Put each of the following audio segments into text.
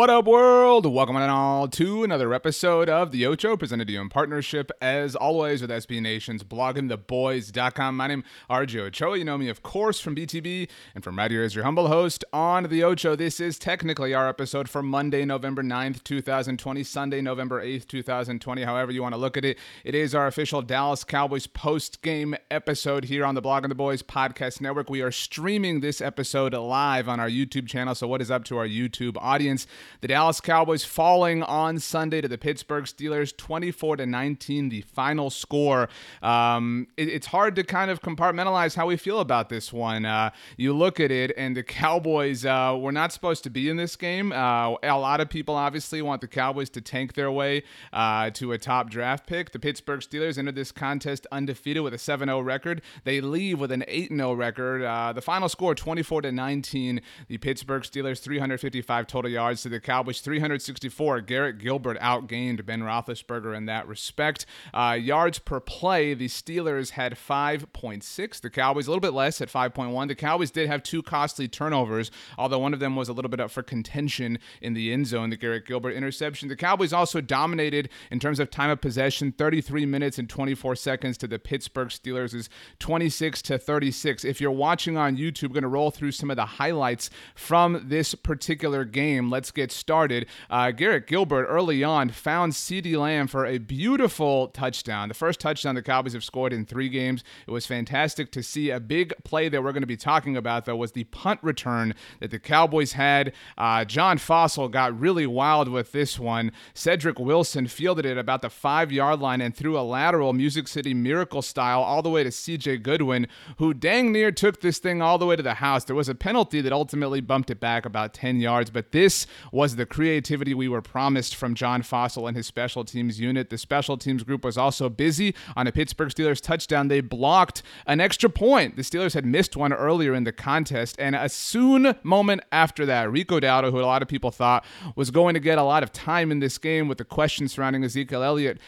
What up, world? Welcome on all to another episode of The Ocho, presented to you in partnership, as always, with SB Nation's blogging, bloggingtheboys.com. My name is RJ Ochoa. You know me, of course, from BTB and from right here as your humble host on The Ocho. This is technically our episode for Monday, November 9th, 2020, Sunday, November 8th, 2020. However, you want to look at it, it is our official Dallas Cowboys post game episode here on the Blogging the Boys Podcast Network. We are streaming this episode live on our YouTube channel. So, what is up to our YouTube audience? The Dallas Cowboys falling on Sunday to the Pittsburgh Steelers, 24 to 19, the final score. Um, it, it's hard to kind of compartmentalize how we feel about this one. Uh, you look at it, and the Cowboys uh, were not supposed to be in this game. Uh, a lot of people obviously want the Cowboys to tank their way uh, to a top draft pick. The Pittsburgh Steelers entered this contest undefeated with a 7 0 record. They leave with an 8 0 record. Uh, the final score, 24 to 19. The Pittsburgh Steelers, 355 total yards to the Cowboys 364. Garrett Gilbert outgained Ben Roethlisberger in that respect. Uh, yards per play, the Steelers had 5.6. The Cowboys a little bit less at 5.1. The Cowboys did have two costly turnovers, although one of them was a little bit up for contention in the end zone, the Garrett Gilbert interception. The Cowboys also dominated in terms of time of possession, 33 minutes and 24 seconds to the Pittsburgh Steelers is 26 to 36. If you're watching on YouTube, going to roll through some of the highlights from this particular game. Let's get started. Uh, Garrett Gilbert early on found CeeDee Lamb for a beautiful touchdown. The first touchdown the Cowboys have scored in three games. It was fantastic to see. A big play that we're going to be talking about, though, was the punt return that the Cowboys had. Uh, John Fassel got really wild with this one. Cedric Wilson fielded it about the five yard line and threw a lateral Music City Miracle style all the way to CJ Goodwin, who dang near took this thing all the way to the house. There was a penalty that ultimately bumped it back about 10 yards, but this was the creativity we were promised from John Fassel and his special teams unit. The special teams group was also busy on a Pittsburgh Steelers touchdown. They blocked an extra point. The Steelers had missed one earlier in the contest, and a soon moment after that, Rico Dowdle, who a lot of people thought was going to get a lot of time in this game with the questions surrounding Ezekiel Elliott,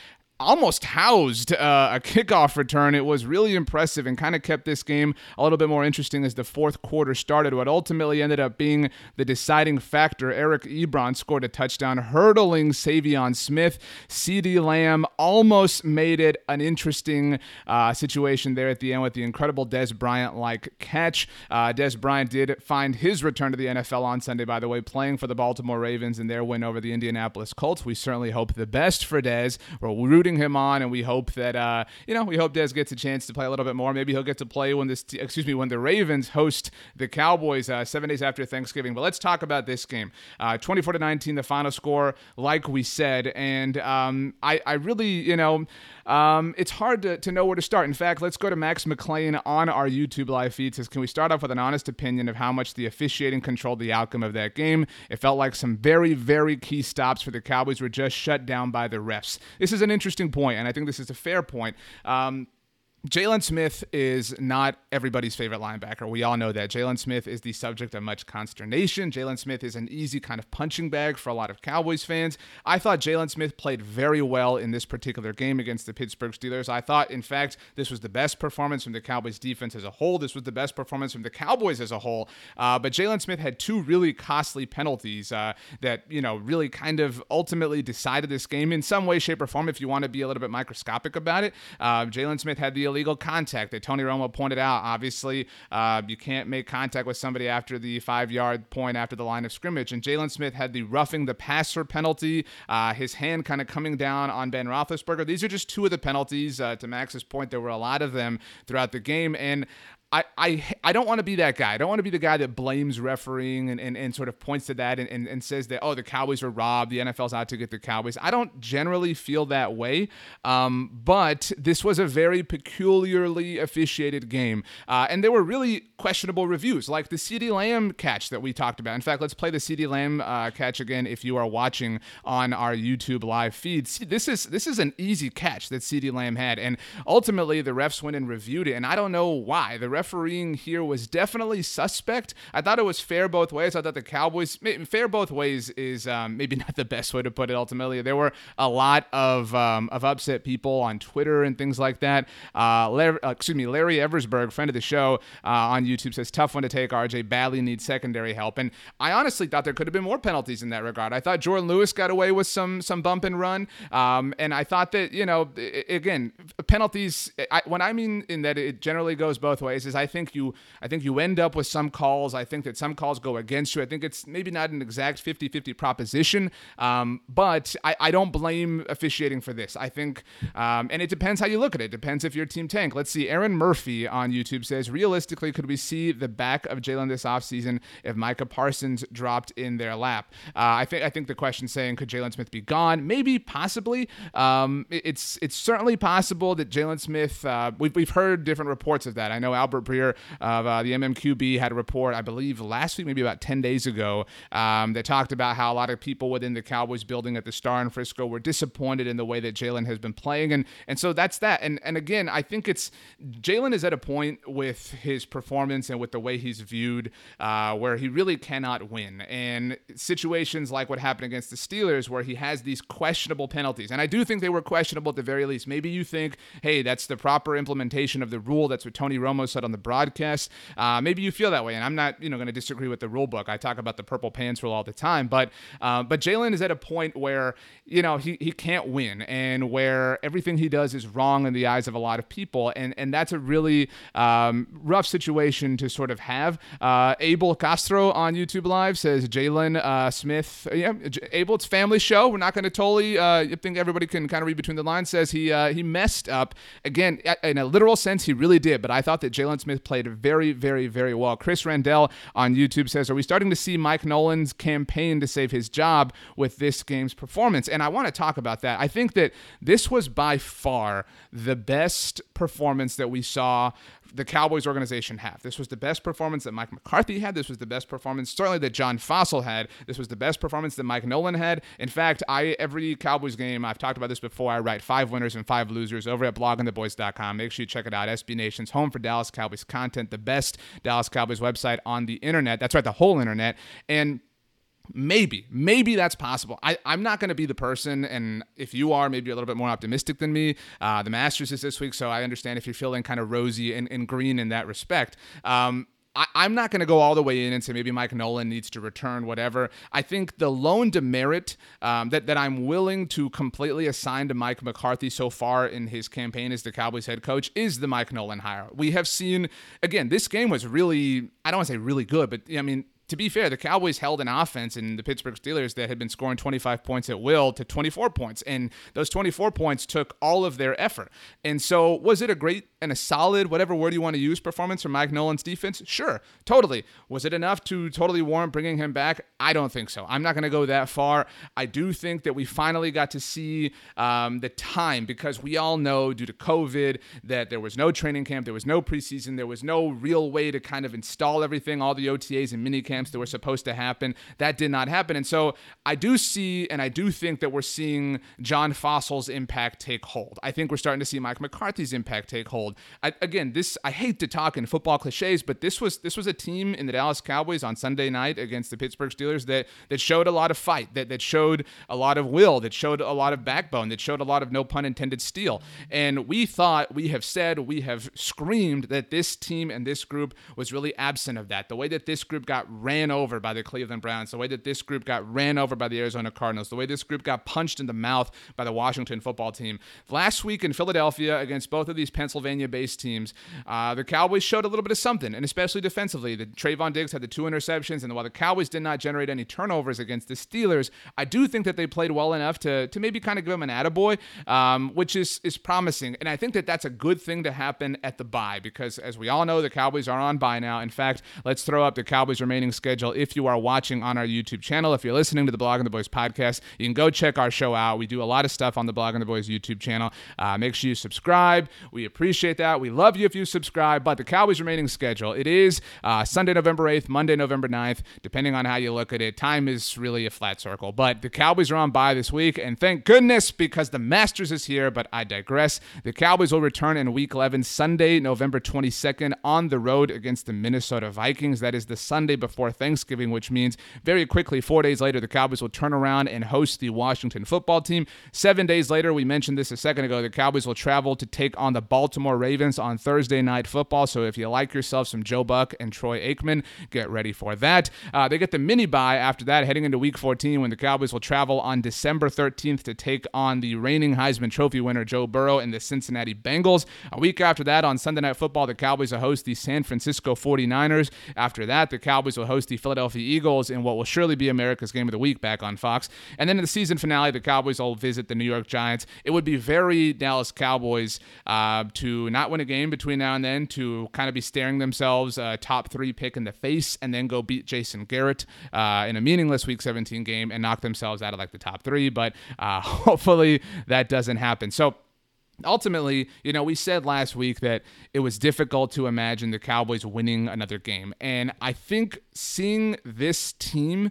almost housed uh, a kickoff return. It was really impressive and kind of kept this game a little bit more interesting as the fourth quarter started. What ultimately ended up being the deciding factor, Eric Ebron scored a touchdown, hurdling Saivion Smith. CeeDee Lamb almost made it an interesting uh, situation there at the end with the incredible Dez Bryant like catch. Uh, Dez Bryant did find his return to the NFL on Sunday, by the way, playing for the Baltimore Ravens in their win over the Indianapolis Colts. We certainly hope the best for Dez. We're rooting him on, and we hope that uh, you know we hope Dez gets a chance to play a little bit more. Maybe he'll get to play when this excuse me when the Ravens host the Cowboys uh, seven days after Thanksgiving. But let's talk about this game. Uh, 24 to 19, the final score, like we said, and um, I I really you know. Um, it's hard to, to know where to start. In fact, let's go to Max McClain on our YouTube live feed. Says, can we start off with an honest opinion of how much the officiating controlled the outcome of that game? It felt like some very, very key stops for the Cowboys were just shut down by the refs. This is an interesting point, and I think this is a fair point. Um, Jaylon Smith is not everybody's favorite linebacker. We all know that. Jaylon Smith is the subject of much consternation. Jaylon Smith is an easy kind of punching bag for a lot of Cowboys fans. I thought Jaylon Smith played very well in this particular game against the Pittsburgh Steelers. I thought, in fact, this was the best performance from the Cowboys defense as a whole. This was the best performance from the Cowboys as a whole. Uh, but Jaylon Smith had two really costly penalties uh, that, you know, really kind of ultimately decided this game in some way, shape, or form, if you want to be a little bit microscopic about it. Uh, Jaylon Smith had the illegal contact that Tony Romo pointed out. Obviously, uh, you can't make contact with somebody after the five yard point after the line of scrimmage. And Jaylon Smith had the roughing the passer penalty, uh, his hand kind of coming down on Ben Roethlisberger. These are just two of the penalties. Uh, to Max's point, there were a lot of them throughout the game. And I, I, I don't want to be that guy. I don't want to be the guy that blames refereeing and, and, and sort of points to that and, and, and says that, oh, the Cowboys were robbed. The NFL's out to get the Cowboys. I don't generally feel that way. Um, but this was a very peculiarly officiated game. Uh, and there were really questionable reviews, like the CeeDee Lamb catch that we talked about. In fact, let's play the CeeDee Lamb uh, catch again if you are watching on our YouTube live feed. See, this is this is an easy catch that CeeDee Lamb had. And ultimately, the refs went and reviewed it. And I don't know why. The refs refereeing here was definitely suspect. I thought it was fair both ways. I thought the Cowboys fair both ways is um, maybe not the best way to put it. Ultimately, there were a lot of um, of upset people on Twitter and things like that. Uh, Larry, uh, excuse me, Larry Eversberg, friend of the show uh, on YouTube, says tough one to take. RJ badly needs secondary help, and I honestly thought there could have been more penalties in that regard. I thought Jourdan Lewis got away with some some bump and run, um, and I thought that you know again penalties. I, when I mean in that it generally goes both ways I think you I think you end up with some calls. I think that some calls go against you. I think it's maybe not an exact 50-50 proposition, um, but I, I don't blame officiating for this. I think, um, and it depends how you look at it. it. Depends if your team tank. Let's see. Aaron Murphy on YouTube says, realistically, could we see the back of Jaylon this offseason if Micah Parsons dropped in their lap? Uh, I think I think the question saying could Jaylon Smith be gone? Maybe, possibly. Um, it's it's certainly possible that Jaylon Smith. Uh, we've we've heard different reports of that. I know Albert Breer of uh, the MMQB had a report, I believe, last week, maybe about 10 days ago, um, that talked about how a lot of people within the Cowboys building at the Star in Frisco were disappointed in the way that Jaylon has been playing. And, and so that's that. And, and again, I think it's Jaylon is at a point with his performance and with the way he's viewed uh, where he really cannot win. And situations like what happened against the Steelers, where he has these questionable penalties, and I do think they were questionable at the very least. Maybe you think, hey, that's the proper implementation of the rule. That's what Tony Romo said on the broadcast. Uh, maybe you feel that way, and I'm not, you know, going to disagree with the rule book. I talk about the purple pants rule all the time, but uh, but Jaylon is at a point where you know he, he can't win, and where everything he does is wrong in the eyes of a lot of people, and and that's a really um, rough situation to sort of have. Uh, Abel Castro on YouTube Live says Jaylon uh, Smith, yeah, Abel, it's family show. We're not going to totally. Uh, I think everybody can kind of read between the lines. Says he uh, he messed up again in a literal sense. He really did, but I thought that Jaylon Smith played very, very, very well. Chris Randell on YouTube says, Are we starting to see Mike Nolan's campaign to save his job with this game's performance? And I want to talk about that. I think that this was by far the best performance that we saw the Cowboys organization have. This was the best performance that Mike McCarthy had. This was the best performance, certainly that John Fassel had. This was the best performance that Mike Nolan had. In fact, I every Cowboys game, I've talked about this before. I write five winners and five losers over at bloggingtheboys.com. Make sure you check it out. SB Nation's home for Dallas Cowboys content, the best Dallas Cowboys website on the internet. That's right, the whole internet. And Maybe, maybe that's possible. I, I'm not going to be the person, and if you are, maybe a little bit more optimistic than me. Uh, the Masters is this week, so I understand if you're feeling kind of rosy and, and green in that respect. Um, I, am not going to go all the way in and say maybe Mike Nolan needs to return, whatever. I think the lone demerit um, that, that I'm willing to completely assign to Mike McCarthy so far in his campaign as the Cowboys head coach is the Mike Nolan hire. We have seen, again, this game was really, I don't want to say really good, but I mean, to be fair, the Cowboys held an offense in the Pittsburgh Steelers that had been scoring 25 points at will to 24 points. And those 24 points took all of their effort. And so, was it a great and a solid, whatever word you want to use, performance from Mike Nolan's defense? Sure, totally. Was it enough to totally warrant bringing him back? I don't think so. I'm not going to go that far. I do think that we finally got to see um, the time because we all know due to COVID that there was no training camp, there was no preseason, there was no real way to kind of install everything, all the OTAs and mini camps camps that were supposed to happen. That did not happen. And so I do see and I do think that we're seeing John Fassel's impact take hold. I think we're starting to see Mike McCarthy's impact take hold. I, again, this I hate to talk in football cliches, but this was this was a team in the Dallas Cowboys on Sunday night against the Pittsburgh Steelers that that showed a lot of fight, that that showed a lot of will, that showed a lot of backbone, that showed a lot of no pun intended steel. And we thought, we have said, we have screamed that this team and this group was really absent of that. The way that this group got ran ran over by the Cleveland Browns, the way that this group got ran over by the Arizona Cardinals, the way this group got punched in the mouth by the Washington football team. Last week in Philadelphia against both of these Pennsylvania based teams, uh, the Cowboys showed a little bit of something, and especially defensively. The Trevon Diggs had the two interceptions, and while the Cowboys did not generate any turnovers against the Steelers, I do think that they played well enough to, to maybe kind of give them an attaboy, um, which is, is promising. And I think that that's a good thing to happen at the bye because, as we all know, the Cowboys are on bye now. In fact, let's throw up the Cowboys' remaining schedule if you are watching on our YouTube channel. If you're listening to the Blogging the Boys podcast, you can go check our show out. We do a lot of stuff on the Blogging the Boys YouTube channel. Uh, make sure you subscribe. We appreciate that. We love you if you subscribe. But the Cowboys' remaining schedule, it is uh, Sunday, November 8th, Monday, November 9th, depending on how you look at it. Time is really a flat circle. But the Cowboys are on bye this week, and thank goodness because the Masters is here, but I digress. The Cowboys will return in week 11, Sunday, November 22nd, on the road against the Minnesota Vikings. That is the Sunday before Thanksgiving, which means very quickly, four days later, the Cowboys will turn around and host the Washington football team. Seven days later, we mentioned this a second ago, the Cowboys will travel to take on the Baltimore Ravens on Thursday night football. So if you like yourself some Joe Buck and Troy Aikman, get ready for that. Uh, they get the mini bye after that, heading into week 14 when the Cowboys will travel on December 13th to take on the reigning Heisman Trophy winner Joe Burrow and the Cincinnati Bengals. A week after that, on Sunday Night Football, the Cowboys will host the San Francisco 49ers. After that, the Cowboys will host the Philadelphia Eagles in what will surely be America's Game of the Week back on Fox. And then in the season finale, the Cowboys will visit the New York Giants. It would be very Dallas Cowboys uh, to not win a game between now and then, to kind of be staring themselves a top three pick in the face, and then go beat Jason Garrett uh, in a meaningless Week 17 game and knock themselves out of like the top three. But uh, hopefully that doesn't happen. So ultimately, you know, we said last week that it was difficult to imagine the Cowboys winning another game. And I think seeing this team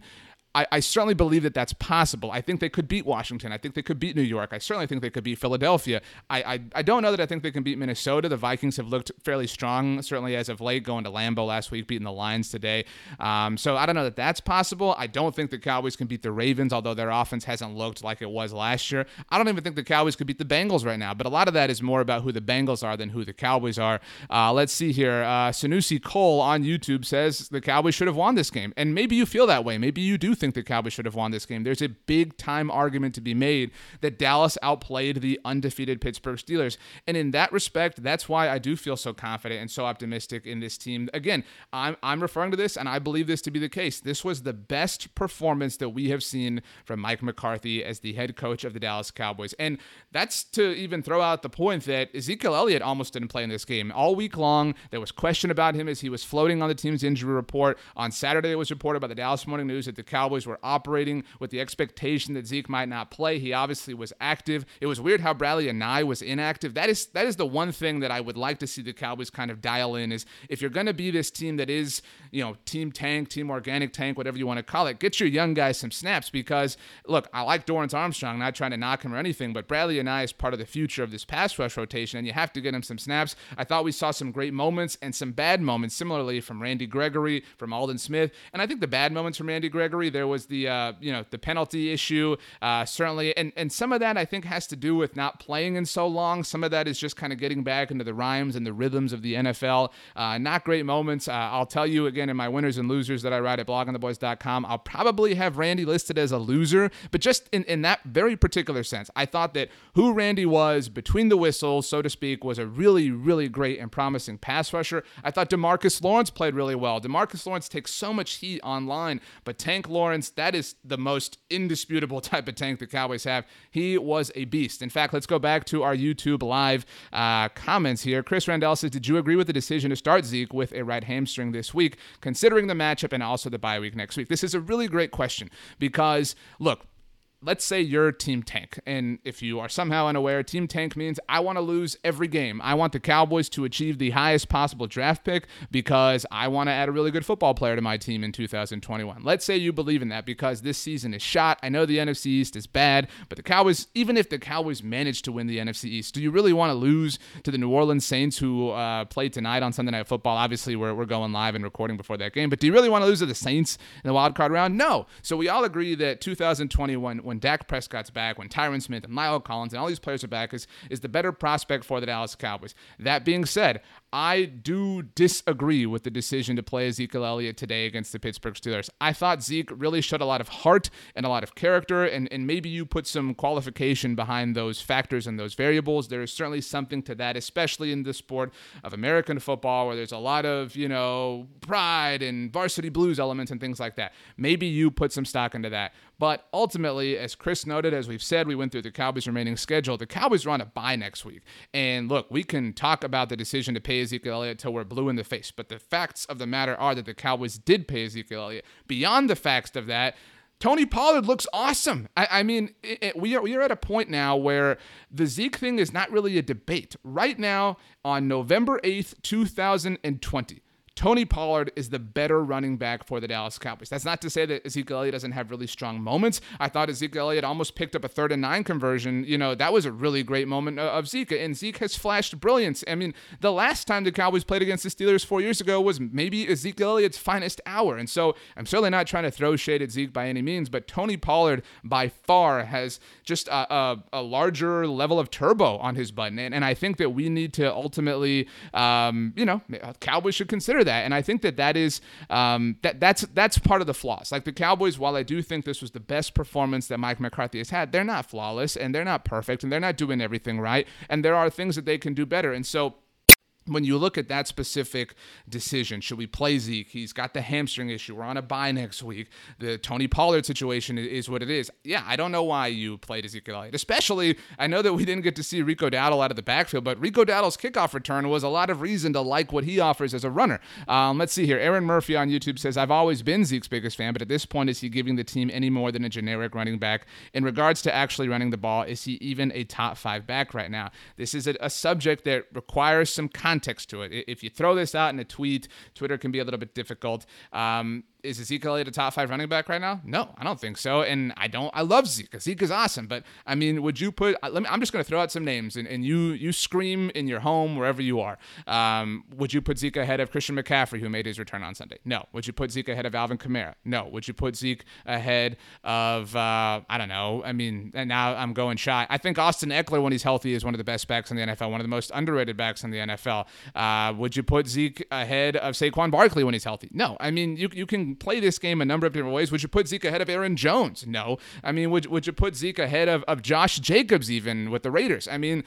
I, I, certainly believe that that's possible. I think they could beat Washington. I think they could beat New York. I certainly think they could beat Philadelphia. I, I, I don't know that I think they can beat Minnesota. The Vikings have looked fairly strong, certainly as of late, going to Lambeau last week, beating the Lions today. Um, so I don't know that that's possible. I don't think the Cowboys can beat the Ravens, although their offense hasn't looked like it was last year. I don't even think the Cowboys could beat the Bengals right now, but a lot of that is more about who the Bengals are than who the Cowboys are. Uh, let's see here. Uh, Sanusi Cole on YouTube says the Cowboys should have won this game. And maybe you feel that way. Maybe you do think the Cowboys should have won this game. There's a big time argument to be made that Dallas outplayed the undefeated Pittsburgh Steelers. And in that respect, that's why I do feel so confident and so optimistic in this team. Again, I'm, I'm referring to this, and I believe this to be the case. This was the best performance that we have seen from Mike McCarthy as the head coach of the Dallas Cowboys. And that's to even throw out the point that Ezekiel Elliott almost didn't play in this game. All week long, there was question about him as he was floating on the team's injury report. On Saturday, it was reported by the Dallas Morning News that the Cowboys were operating with the expectation that Zeke might not play. He obviously was active. It was weird how Bradley and Anae was inactive. That is that is the one thing that I would like to see the Cowboys kind of dial in is if you're going to be this team that is, you know, team tank, team organic tank, whatever you want to call it, get your young guys some snaps because look, I like Dorance Armstrong, not trying to knock him or anything, but Bradley and Anae is part of the future of this pass rush rotation and you have to get him some snaps. I thought we saw some great moments and some bad moments similarly from Randy Gregory, from Aldon Smith, and I think the bad moments from Randy Gregory, there was the uh, you know, the penalty issue, uh, certainly. And, and some of that I think has to do with not playing in so long. Some of that is just kind of getting back into the rhymes and the rhythms of the NFL. Uh, not great moments. Uh, I'll tell you again in my winners and losers that I write at bloggingtheboys.com. I'll probably have Randy listed as a loser, but just in, in that very particular sense, I thought that who Randy was between the whistles, so to speak, was a really, really great and promising pass rusher. I thought Demarcus Lawrence played really well. Demarcus Lawrence takes so much heat online, but Tank Lawrence, that is the most indisputable type of tank the Cowboys have. He was a beast. In fact, let's go back to our YouTube live uh, comments here. Chris Randall says, Did you agree with the decision to start Zeke with a right hamstring this week, considering the matchup and also the bye week next week? This is a really great question because, look, let's say you're Team Tank, and if you are somehow unaware, Team Tank means I want to lose every game. I want the Cowboys to achieve the highest possible draft pick because I want to add a really good football player to my team in 2021. Let's say you believe in that because this season is shot. I know the NFC East is bad, but the Cowboys, even if the Cowboys manage to win the NFC East, do you really want to lose to the New Orleans Saints who uh, played tonight on Sunday Night Football? Obviously, we're, we're going live and recording before that game, but do you really want to lose to the Saints in the wild card round? No. So we all agree that 2021 when Dak Prescott's back, when Tyron Smith and La'el Collins and all these players are back, is, is the better prospect for the Dallas Cowboys. That being said, I do disagree with the decision to play Ezekiel Elliott today against the Pittsburgh Steelers. I thought Zeke really showed a lot of heart and a lot of character, and, and maybe you put some qualification behind those factors and those variables. There is certainly something to that, especially in the sport of American football, where there's a lot of, you know, pride and varsity blues elements and things like that. Maybe you put some stock into that. But ultimately, as Chris noted, as we've said, we went through the Cowboys' remaining schedule. The Cowboys are on a bye next week. And look, we can talk about the decision to pay Ezekiel Elliott till we're blue in the face. But the facts of the matter are that the Cowboys did pay Ezekiel Elliott. Beyond the facts of that, Tony Pollard looks awesome. I, I mean, it, it, we are we are at a point now where the Zeke thing is not really a debate. Right now, on November eighth, two thousand and twenty. Tony Pollard is the better running back for the Dallas Cowboys. That's not to say that Ezekiel Elliott doesn't have really strong moments. I thought Ezekiel Elliott almost picked up a third and nine conversion. You know, that was a really great moment of Zeke, and Zeke has flashed brilliance. I mean, the last time the Cowboys played against the Steelers four years ago was maybe Ezekiel Elliott's finest hour. And so I'm certainly not trying to throw shade at Zeke by any means, but Tony Pollard by far has just a, a, a larger level of turbo on his button. And, and I think that we need to ultimately, um, you know, Cowboys should consider that. And I think that that is um, that that's that's part of the flaws. Like the Cowboys, while I do think this was the best performance that Mike McCarthy has had, they're not flawless and they're not perfect and they're not doing everything right. And there are things that they can do better. And so when you look at that specific decision, should we play Zeke? He's got the hamstring issue. We're on a bye next week. The Tony Pollard situation is what it is. Yeah, I don't know why you played Ezekiel Elliott. Especially, I know that we didn't get to see Rico Dowdle out of the backfield, but Rico Dowdle's kickoff return was a lot of reason to like what he offers as a runner. Um, let's see here. Aaron Murphy on YouTube says, I've always been Zeke's biggest fan, but at this point, is he giving the team any more than a generic running back? In regards to actually running the ball, is he even a top five back right now? This is a, a subject that requires some context context to it. If you throw this out in a tweet, Twitter can be a little bit difficult. Um, is Ezekiel Elliott a top five running back right now? No, I don't think so. And I don't. I love Zeke. Zeke is awesome. But I mean, would you put? Let me. I'm just going to throw out some names, and, and you you scream in your home wherever you are. Um, would you put Zeke ahead of Christian McCaffrey, who made his return on Sunday? No. Would you put Zeke ahead of Alvin Kamara? No. Would you put Zeke ahead of uh, I don't know. I mean, and now I'm going shy. I think Austin Ekeler, when he's healthy, is one of the best backs in the NFL, one of the most underrated backs in the NFL. Uh, would you put Zeke ahead of Saquon Barkley when he's healthy? No. I mean, you you can play this game a number of different ways. Would you put Zeke ahead of Aaron Jones? No. I mean, would, would you put Zeke ahead of, of Josh Jacobs even with the Raiders? I mean,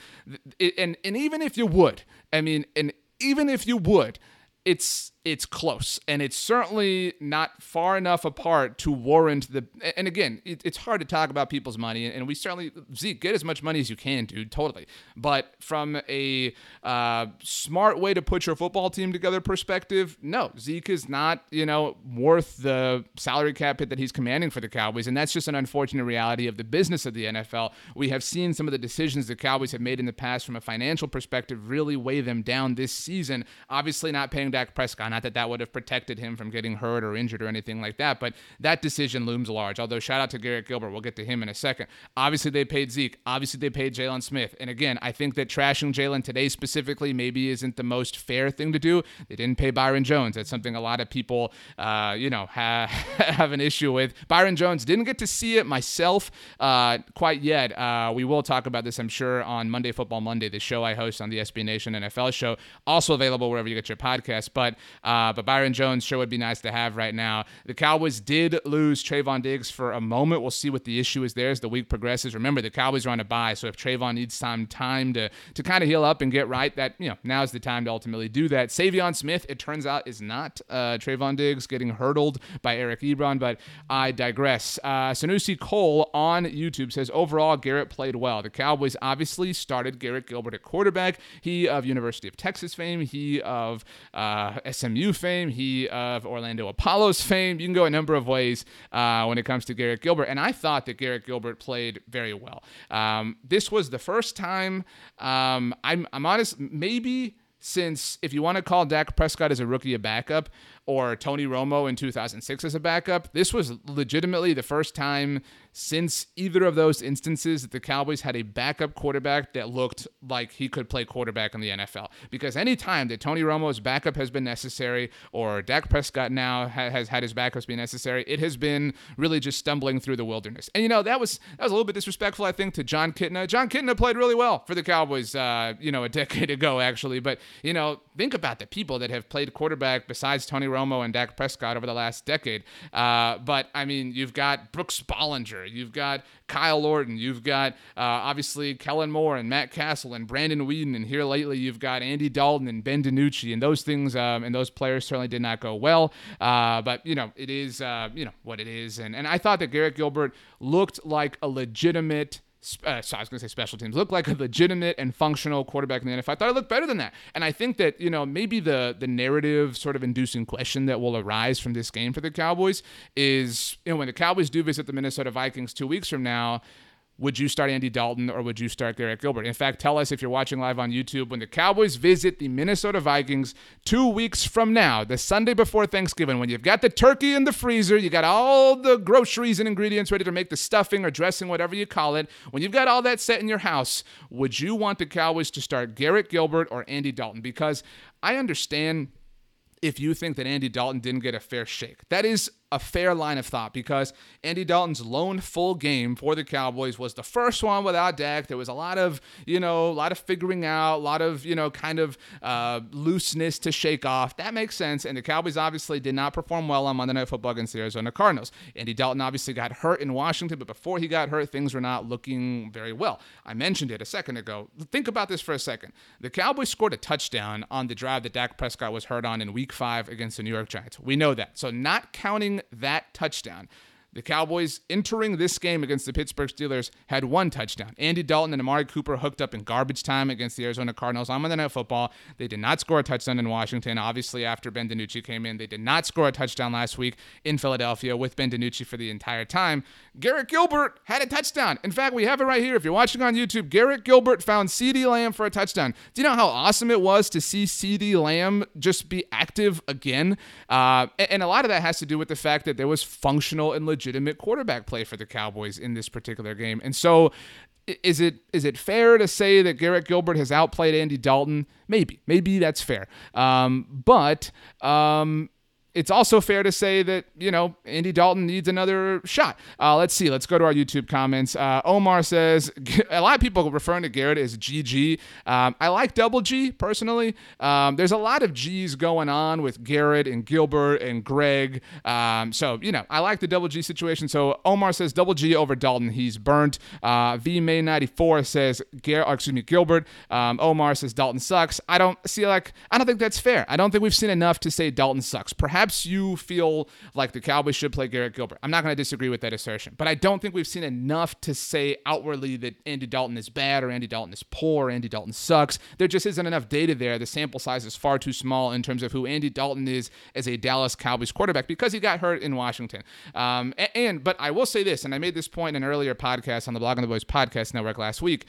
and, and even if you would, I mean, and even if you would, it's it's close and it's certainly not far enough apart to warrant the and again it, it's hard to talk about people's money and we certainly zeke get as much money as you can dude totally. But from a uh, smart way to put your football team together perspective no zeke is not you know worth the salary cap hit that he's commanding for the cowboys and that's just an unfortunate reality of the business of the nfl we have seen some of the decisions the cowboys have made in the past from a financial perspective really weigh them down this season. Obviously not paying dak prescott not that that would have protected him from getting hurt or injured or anything like that, but that decision looms large. Although, shout out to Garrett Gilbert. We'll get to him in a second. Obviously, they paid Zeke. Obviously, they paid Jaylon Smith. And again, I think that trashing Jaylon today specifically maybe isn't the most fair thing to do. They didn't pay Byron Jones. That's something a lot of people, uh, you know, have, have an issue with. Byron Jones didn't get to see it myself uh, quite yet. Uh, we will talk about this, I'm sure, on Monday Football Monday, the show I host on the SB Nation NFL show, also available wherever you get your podcast. But uh, but Byron Jones sure would be nice to have right now. The Cowboys did lose Trevon Diggs for a moment. We'll see what the issue is there as the week progresses. Remember, the Cowboys are on a bye, so if Trevon needs some time to to kind of heal up and get right, that you know now's the time to ultimately do that. Saivion Smith, it turns out, is not uh, Trevon Diggs getting hurdled by Eric Ebron, but I digress. Uh, Sanusi Cole on YouTube says overall Garrett played well. The Cowboys obviously started Garrett Gilbert at quarterback. He of University of Texas fame, he of uh, fame, he of Orlando Apollos fame. You can go a number of ways uh, when it comes to Garrett Gilbert, and I thought that Garrett Gilbert played very well. Um, this was the first time um, I'm, I'm honest, maybe since if you want to call Dak Prescott as a rookie a backup, or Tony Romo in 2006 as a backup. This was legitimately the first time since either of those instances that the Cowboys had a backup quarterback that looked like he could play quarterback in the NFL. Because any time that Tony Romo's backup has been necessary or Dak Prescott now has had his backups be necessary, it has been really just stumbling through the wilderness. And you know that was that was a little bit disrespectful, I think, to Jon Kitna. Jon Kitna played really well for the Cowboys, uh, you know, a decade ago actually. But you know, think about the people that have played quarterback besides Tony Romo and Dak Prescott over the last decade. Uh, but I mean, you've got Brooks Bollinger. You've got Kyle Orton. You've got uh, obviously Kellen Moore and Matt Cassel and Brandon Weeden. And here lately, you've got Andy Dalton and Ben DiNucci. And those things um, and those players certainly did not go well. Uh, but, you know, it is, uh, you know, what it is. And, and I thought that Garrett Gilbert looked like a legitimate uh, so I was going to say special teams, look like a legitimate and functional quarterback in the NFL. I thought I looked better than that. And I think that, you know, maybe the the narrative sort of inducing question that will arise from this game for the Cowboys is, you know, when the Cowboys do visit the Minnesota Vikings two weeks from now, would you start Andy Dalton or would you start Garrett Gilbert? In fact, tell us if you're watching live on YouTube when the Cowboys visit the Minnesota Vikings two weeks from now, the Sunday before Thanksgiving, when you've got the turkey in the freezer, you got all the groceries and ingredients ready to make the stuffing or dressing, whatever you call it. When you've got all that set in your house, would you want the Cowboys to start Garrett Gilbert or Andy Dalton? Because I understand if you think that Andy Dalton didn't get a fair shake. That is a fair line of thought because Andy Dalton's lone full game for the Cowboys was the first one without Dak. There was a lot of, you know, a lot of figuring out, a lot of, you know, kind of uh, looseness to shake off. That makes sense. And the Cowboys obviously did not perform well on Monday Night Football against the Arizona Cardinals. Andy Dalton obviously got hurt in Washington, but before he got hurt, things were not looking very well. I mentioned it a second ago. Think about this for a second. The Cowboys scored a touchdown on the drive that Dak Prescott was hurt on in week five against the New York Giants. We know that. So, not counting that touchdown. The Cowboys entering this game against the Pittsburgh Steelers had one touchdown. Andy Dalton and Amari Cooper hooked up in garbage time against the Arizona Cardinals on Monday Night Football. They did not score a touchdown in Washington. Obviously, after Ben DiNucci came in, they did not score a touchdown last week in Philadelphia with Ben DiNucci for the entire time. Garrett Gilbert had a touchdown. In fact, we have it right here. If you're watching on YouTube, Garrett Gilbert found CeeDee Lamb for a touchdown. Do you know how awesome it was to see CeeDee Lamb just be active again? Uh, and a lot of that has to do with the fact that there was functional and legitimate quarterback play for the Cowboys in this particular game. And so is it is it fair to say that Garrett Gilbert has outplayed Andy Dalton? Maybe, maybe that's fair. Um, but um, it's also fair to say that, you know, Andy Dalton needs another shot. Uh, let's see. Let's go to our YouTube comments. Uh, Omar says, a lot of people referring to Garrett as GG. Um, I like double G personally. Um, there's a lot of G's going on with Garrett and Gilbert and Greg. Um, so, you know, I like the double G situation. So Omar says double G over Dalton. He's burnt. Uh, V May 94 says, Gar- excuse me, Gilbert. Um, Omar says Dalton sucks. I don't see like, I don't think that's fair. I don't think we've seen enough to say Dalton sucks. Perhaps perhaps you feel like the Cowboys should play Garrett Gilbert. I'm not going to disagree with that assertion, but I don't think we've seen enough to say outwardly that Andy Dalton is bad or Andy Dalton is poor or Andy Dalton sucks. There just isn't enough data there. The sample size is far too small in terms of who Andy Dalton is as a Dallas Cowboys quarterback because he got hurt in Washington. Um, and, and but I will say this, and I made this point in an earlier podcast on the Blogging the Boys podcast network last week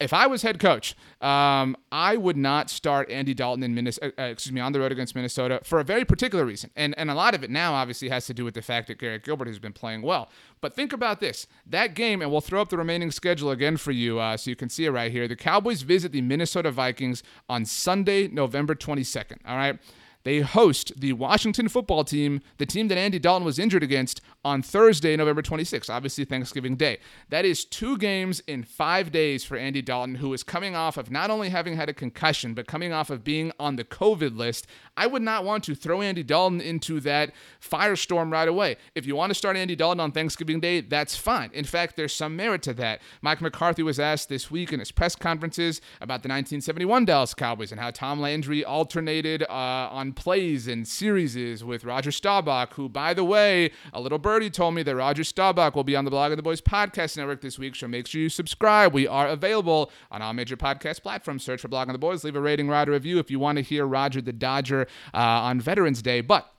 if I was head coach, um, I would not start Andy Dalton in Minnesota, uh, excuse me, on the road against Minnesota for a very particular reason. And, and a lot of it now obviously has to do with the fact that Garrett Gilbert has been playing well. But think about this that game, and we'll throw up the remaining schedule again for you uh, so you can see it right here. The Cowboys visit the Minnesota Vikings on Sunday, November 22nd. All right. They host the Washington football team, the team that Andy Dalton was injured against, on Thursday, November 26th, obviously Thanksgiving Day. That is two games in five days for Andy Dalton, who is coming off of not only having had a concussion, but coming off of being on the COVID list. I would not want to throw Andy Dalton into that firestorm right away. If you want to start Andy Dalton on Thanksgiving Day, that's fine. In fact, there's some merit to that. Mike McCarthy was asked this week in his press conferences about the 1971 Dallas Cowboys and how Tom Landry alternated uh, on plays and series with Roger Staubach, who, by the way, a little birdie told me that Roger Staubach will be on the Blogging the Boys podcast network this week, so make sure you subscribe. We are available on all major podcast platforms. Search for Blogging the Boys. Leave a rating, write a review if you want to hear Roger the Dodger uh, on Veterans Day. But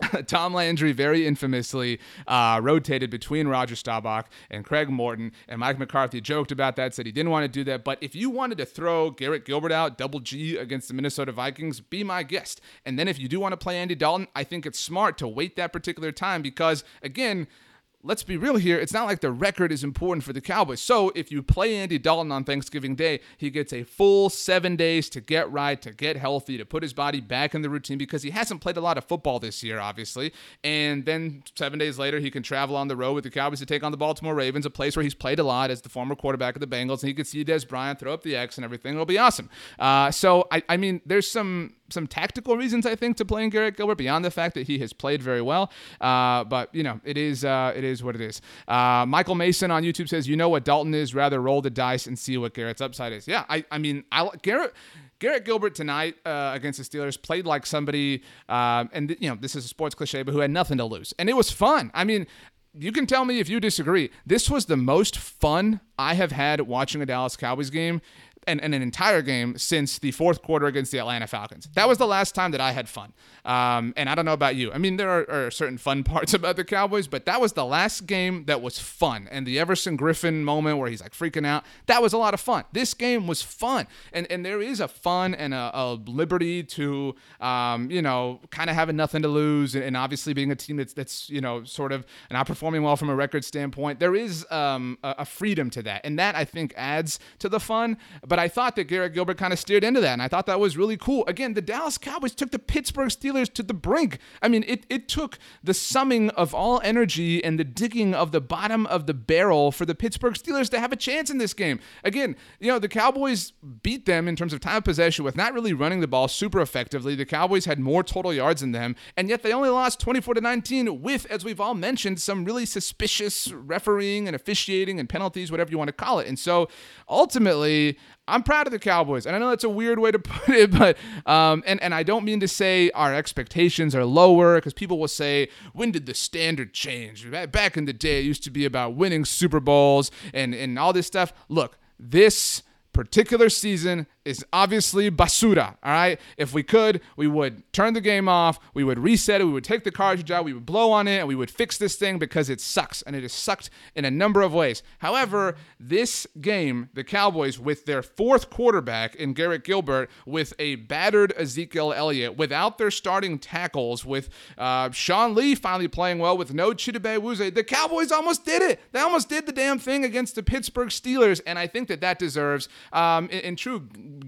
Tom Landry very infamously uh, rotated between Roger Staubach and Craig Morton, and Mike McCarthy joked about that, said he didn't want to do that. But if you wanted to throw Garrett Gilbert out, double G against the Minnesota Vikings, be my guest. And then if you do want to play Andy Dalton, I think it's smart to wait that particular time because, again, let's be real here. It's not like the record is important for the Cowboys. So if you play Andy Dalton on Thanksgiving Day, he gets a full seven days to get right, to get healthy, to put his body back in the routine because he hasn't played a lot of football this year, obviously. And then seven days later, he can travel on the road with the Cowboys to take on the Baltimore Ravens, a place where he's played a lot as the former quarterback of the Bengals. And he can see Dez Bryant throw up the X and everything. It'll be awesome. Uh, so I, I mean, there's some some tactical reasons I think to playing Garrett Gilbert beyond the fact that he has played very well. Uh, but you know, it is uh, it is what it is. Uh, Michael Mason on YouTube says, "You know what Dalton is? Rather roll the dice and see what Garrett's upside is." Yeah, I I mean, I Garrett. Garrett Gilbert tonight uh, against the Steelers played like somebody, uh, and you know this is a sports cliche, but who had nothing to lose, and it was fun. I mean, you can tell me if you disagree. This was the most fun I have had watching a Dallas Cowboys game and, and, an entire game since the fourth quarter against the Atlanta Falcons. That was the last time that I had fun. Um, and I don't know about you. I mean, there are, are, certain fun parts about the Cowboys, but that was the last game that was fun. And the Everson Griffen moment where he's like freaking out, that was a lot of fun. This game was fun. And, and there is a fun and a, a liberty to, um, you know, kind of having nothing to lose and, obviously being a team that's, that's, you know, sort of not performing well from a record standpoint. There is um, a, a freedom to that. And that, I think, adds to the fun. But but I thought that Garrett Gilbert kind of steered into that, and I thought that was really cool. Again, the Dallas Cowboys took the Pittsburgh Steelers to the brink. I mean, it, it took the summing of all energy and the digging of the bottom of the barrel for the Pittsburgh Steelers to have a chance in this game. Again, you know, the Cowboys beat them in terms of time of possession with not really running the ball super effectively. The Cowboys had more total yards than them, and yet they only lost 24 to 19 with, as we've all mentioned, some really suspicious refereeing and officiating and penalties, whatever you want to call it. And so ultimately, I'm proud of the Cowboys, and I know that's a weird way to put it, but um, and and I don't mean to say our expectations are lower because people will say, when did the standard change? Back in the day, it used to be about winning Super Bowls and and all this stuff. Look, this particular season is obviously basura. All right. If we could, we would turn the game off. We would reset it. We would take the cartridge out. We would blow on it and we would fix this thing because it sucks and it has sucked in a number of ways. However, this game, the Cowboys, with their fourth quarterback in Garrett Gilbert, with a battered Ezekiel Elliott, without their starting tackles, with uh, Sean Lee finally playing well, with no Chidobe Awuzie, the Cowboys almost did it. They almost did the damn thing against the Pittsburgh Steelers. And I think that that deserves, um, in, in true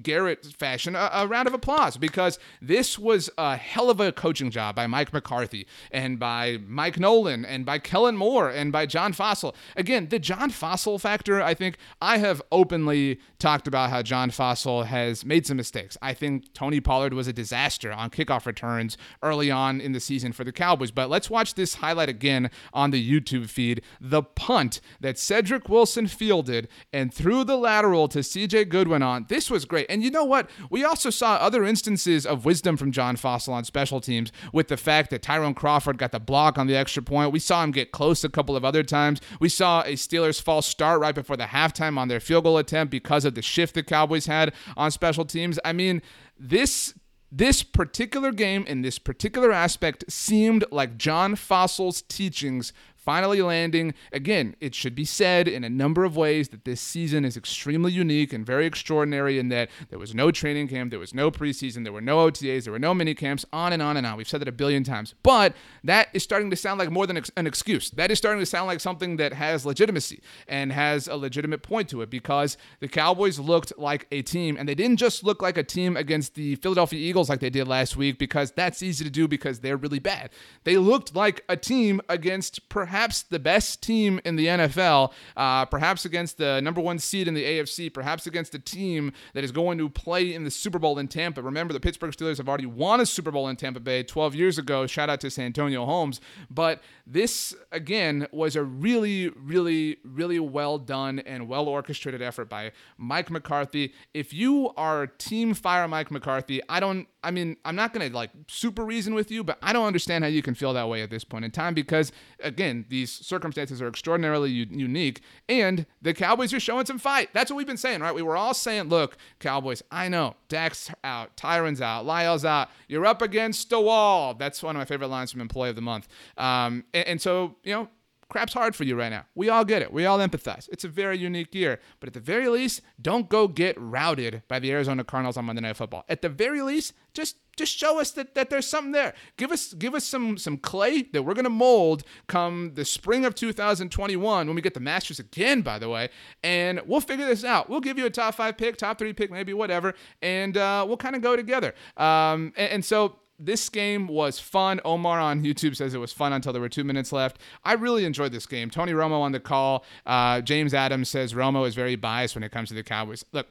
Garrett fashion, a, a, round of applause because this was a hell of a coaching job by Mike McCarthy and by Mike Nolan and by Kellen Moore and by John Fassel. Again, the John Fassel factor, I think I have openly talked about how John Fassel has made some mistakes. I think Tony Pollard was a disaster on kickoff returns early on in the season for the Cowboys. But let's watch this highlight again on the YouTube feed. The punt that Cedric Wilson fielded and threw the lateral to CJ Goodwin on. This was great. And you know what? We also saw other instances of wisdom from John Fassel on special teams with the fact that Tyrone Crawford got the block on the extra point. We saw him get close a couple of other times. We saw a Steelers false start right before the halftime on their field goal attempt because of the shift the Cowboys had on special teams. I mean, this this particular game in this particular aspect seemed like John Fassel's teachings finally landing. Again, it should be said in a number of ways that this season is extremely unique and very extraordinary in that there was no training camp, there was no preseason, there were no OTAs, there were no mini camps, on and on and on. We've said that a billion times. But that is starting to sound like more than an excuse. That is starting to sound like something that has legitimacy and has a legitimate point to it because the Cowboys looked like a team, and they didn't just look like a team against the Philadelphia Eagles like they did last week because that's easy to do because they're really bad. They looked like a team against perhaps perhaps the best team in the NFL, uh, perhaps against the number one seed in the AFC, perhaps against a team that is going to play in the Super Bowl in Tampa. Remember, the Pittsburgh Steelers have already won a Super Bowl in Tampa Bay 12 years ago. Shout out to Santonio Holmes. But this, again, was a really, really, really well done and well orchestrated effort by Mike McCarthy. If you are Team Fire Mike McCarthy, I don't I mean, I'm not going to like super reason with you, but I don't understand how you can feel that way at this point in time because, again, these circumstances are extraordinarily u- unique and the Cowboys are showing some fight. That's what we've been saying, right? We were all saying, look, Cowboys, I know Dak's out, Tyron's out, La'el's out. You're up against the wall. That's one of my favorite lines from Employee of the Month. Um, and, and so, you know, crap's hard for you right now. We all get it. We all empathize. It's a very unique year. But at the very least, don't go get routed by the Arizona Cardinals on Monday Night Football. At the very least, just just show us that, that there's something there. Give us give us some some clay that we're gonna mold come the spring of 2021 when we get the Masters again, by the way, and we'll figure this out. We'll give you a top five pick, top three pick, maybe whatever, and uh, we'll kind of go together. Um, and, and so this game was fun. Omar on YouTube says it was fun until there were two minutes left. I really enjoyed this game. Tony Romo on the call. Uh, James Adams says Romo is very biased when it comes to the Cowboys. Look,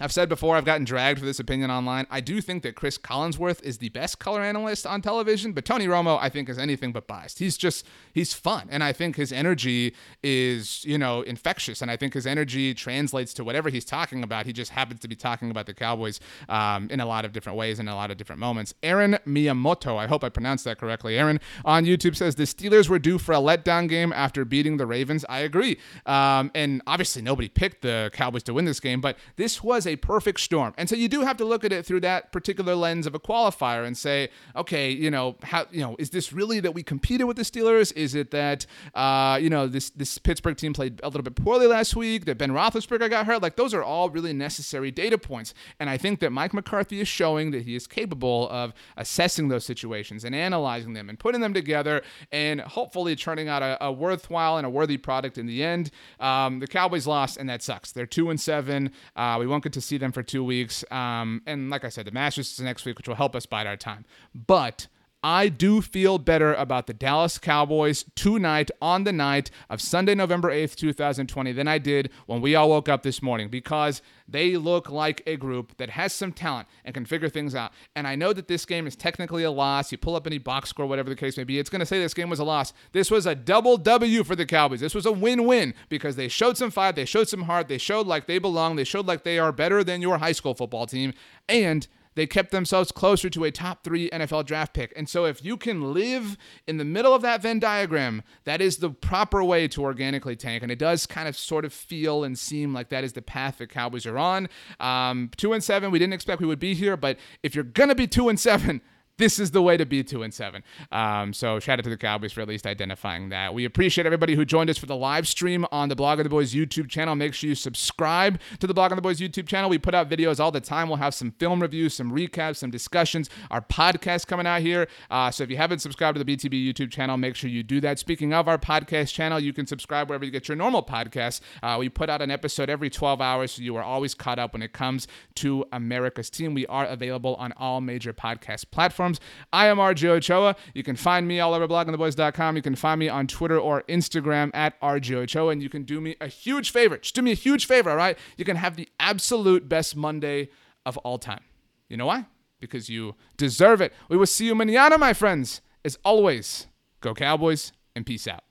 I've said before, I've gotten dragged for this opinion online. I do think that Cris Collinsworth is the best color analyst on television, but Tony Romo, I think, is anything but biased. He's just, he's fun. And I think his energy is, you know, infectious. And I think his energy translates to whatever he's talking about. He just happens to be talking about the Cowboys um, in a lot of different ways and a lot of different moments. Aaron Miyamoto, I hope I pronounced that correctly. Aaron on YouTube says the Steelers were due for a letdown game after beating the Ravens. I agree. Um, and obviously, nobody picked the Cowboys to win this game, but this was a perfect storm. And so you do have to look at it through that particular lens of a qualifier and say, okay, you know, how you know, is this really that we competed with the Steelers? Is it that uh, you know, this this Pittsburgh team played a little bit poorly last week, that Ben Roethlisberger got hurt? Like those are all really necessary data points. And I think that Mike McCarthy is showing that he is capable of assessing those situations and analyzing them and putting them together and hopefully turning out a, a worthwhile and a worthy product in the end. Um, the Cowboys lost, and that sucks. They're two and seven. Uh, we won't get to see them for two weeks. Um, and like I said, the Masters is next week, which will help us bide our time. But I do feel better about the Dallas Cowboys tonight on the night of Sunday, November 8th, 2020 than I did when we all woke up this morning because they look like a group that has some talent and can figure things out. And I know that this game is technically a loss. You pull up any box score, whatever the case may be, it's going to say this game was a loss. This was a double W for the Cowboys. This was a win win because they showed some fight, they showed some heart, they showed like they belong, they showed like they are better than your high school football team. And they kept themselves closer to a top three NFL draft pick. And so, if you can live in the middle of that Venn diagram, that is the proper way to organically tank. And it does kind of sort of feel and seem like that is the path the Cowboys are on. Um, two and seven, we didn't expect we would be here, but if you're going to be two and seven, this is the way to be two and seven. Um, so shout out to the Cowboys for at least identifying that. We appreciate everybody who joined us for the live stream on the Blogging the Boys YouTube channel. Make sure you subscribe to the Blogging the Boys YouTube channel. We put out videos all the time. We'll have some film reviews, some recaps, some discussions. Our podcast coming out here. Uh, so if you haven't subscribed to the BTB YouTube channel, make sure you do that. Speaking of our podcast channel, you can subscribe wherever you get your normal podcasts. Uh, we put out an episode every 12 hours, so you are always caught up when it comes to America's team. We are available on all major podcast platforms platforms. I am RJ Ochoa. You can find me all over bloggingtheboys.com. You can find me on Twitter or Instagram at RJ Ochoa. And you can do me a huge favor. Just do me a huge favor, all right? You can have the absolute best Monday of all time. You know why? Because you deserve it. We will see you manana, my friends. As always, go Cowboys and peace out.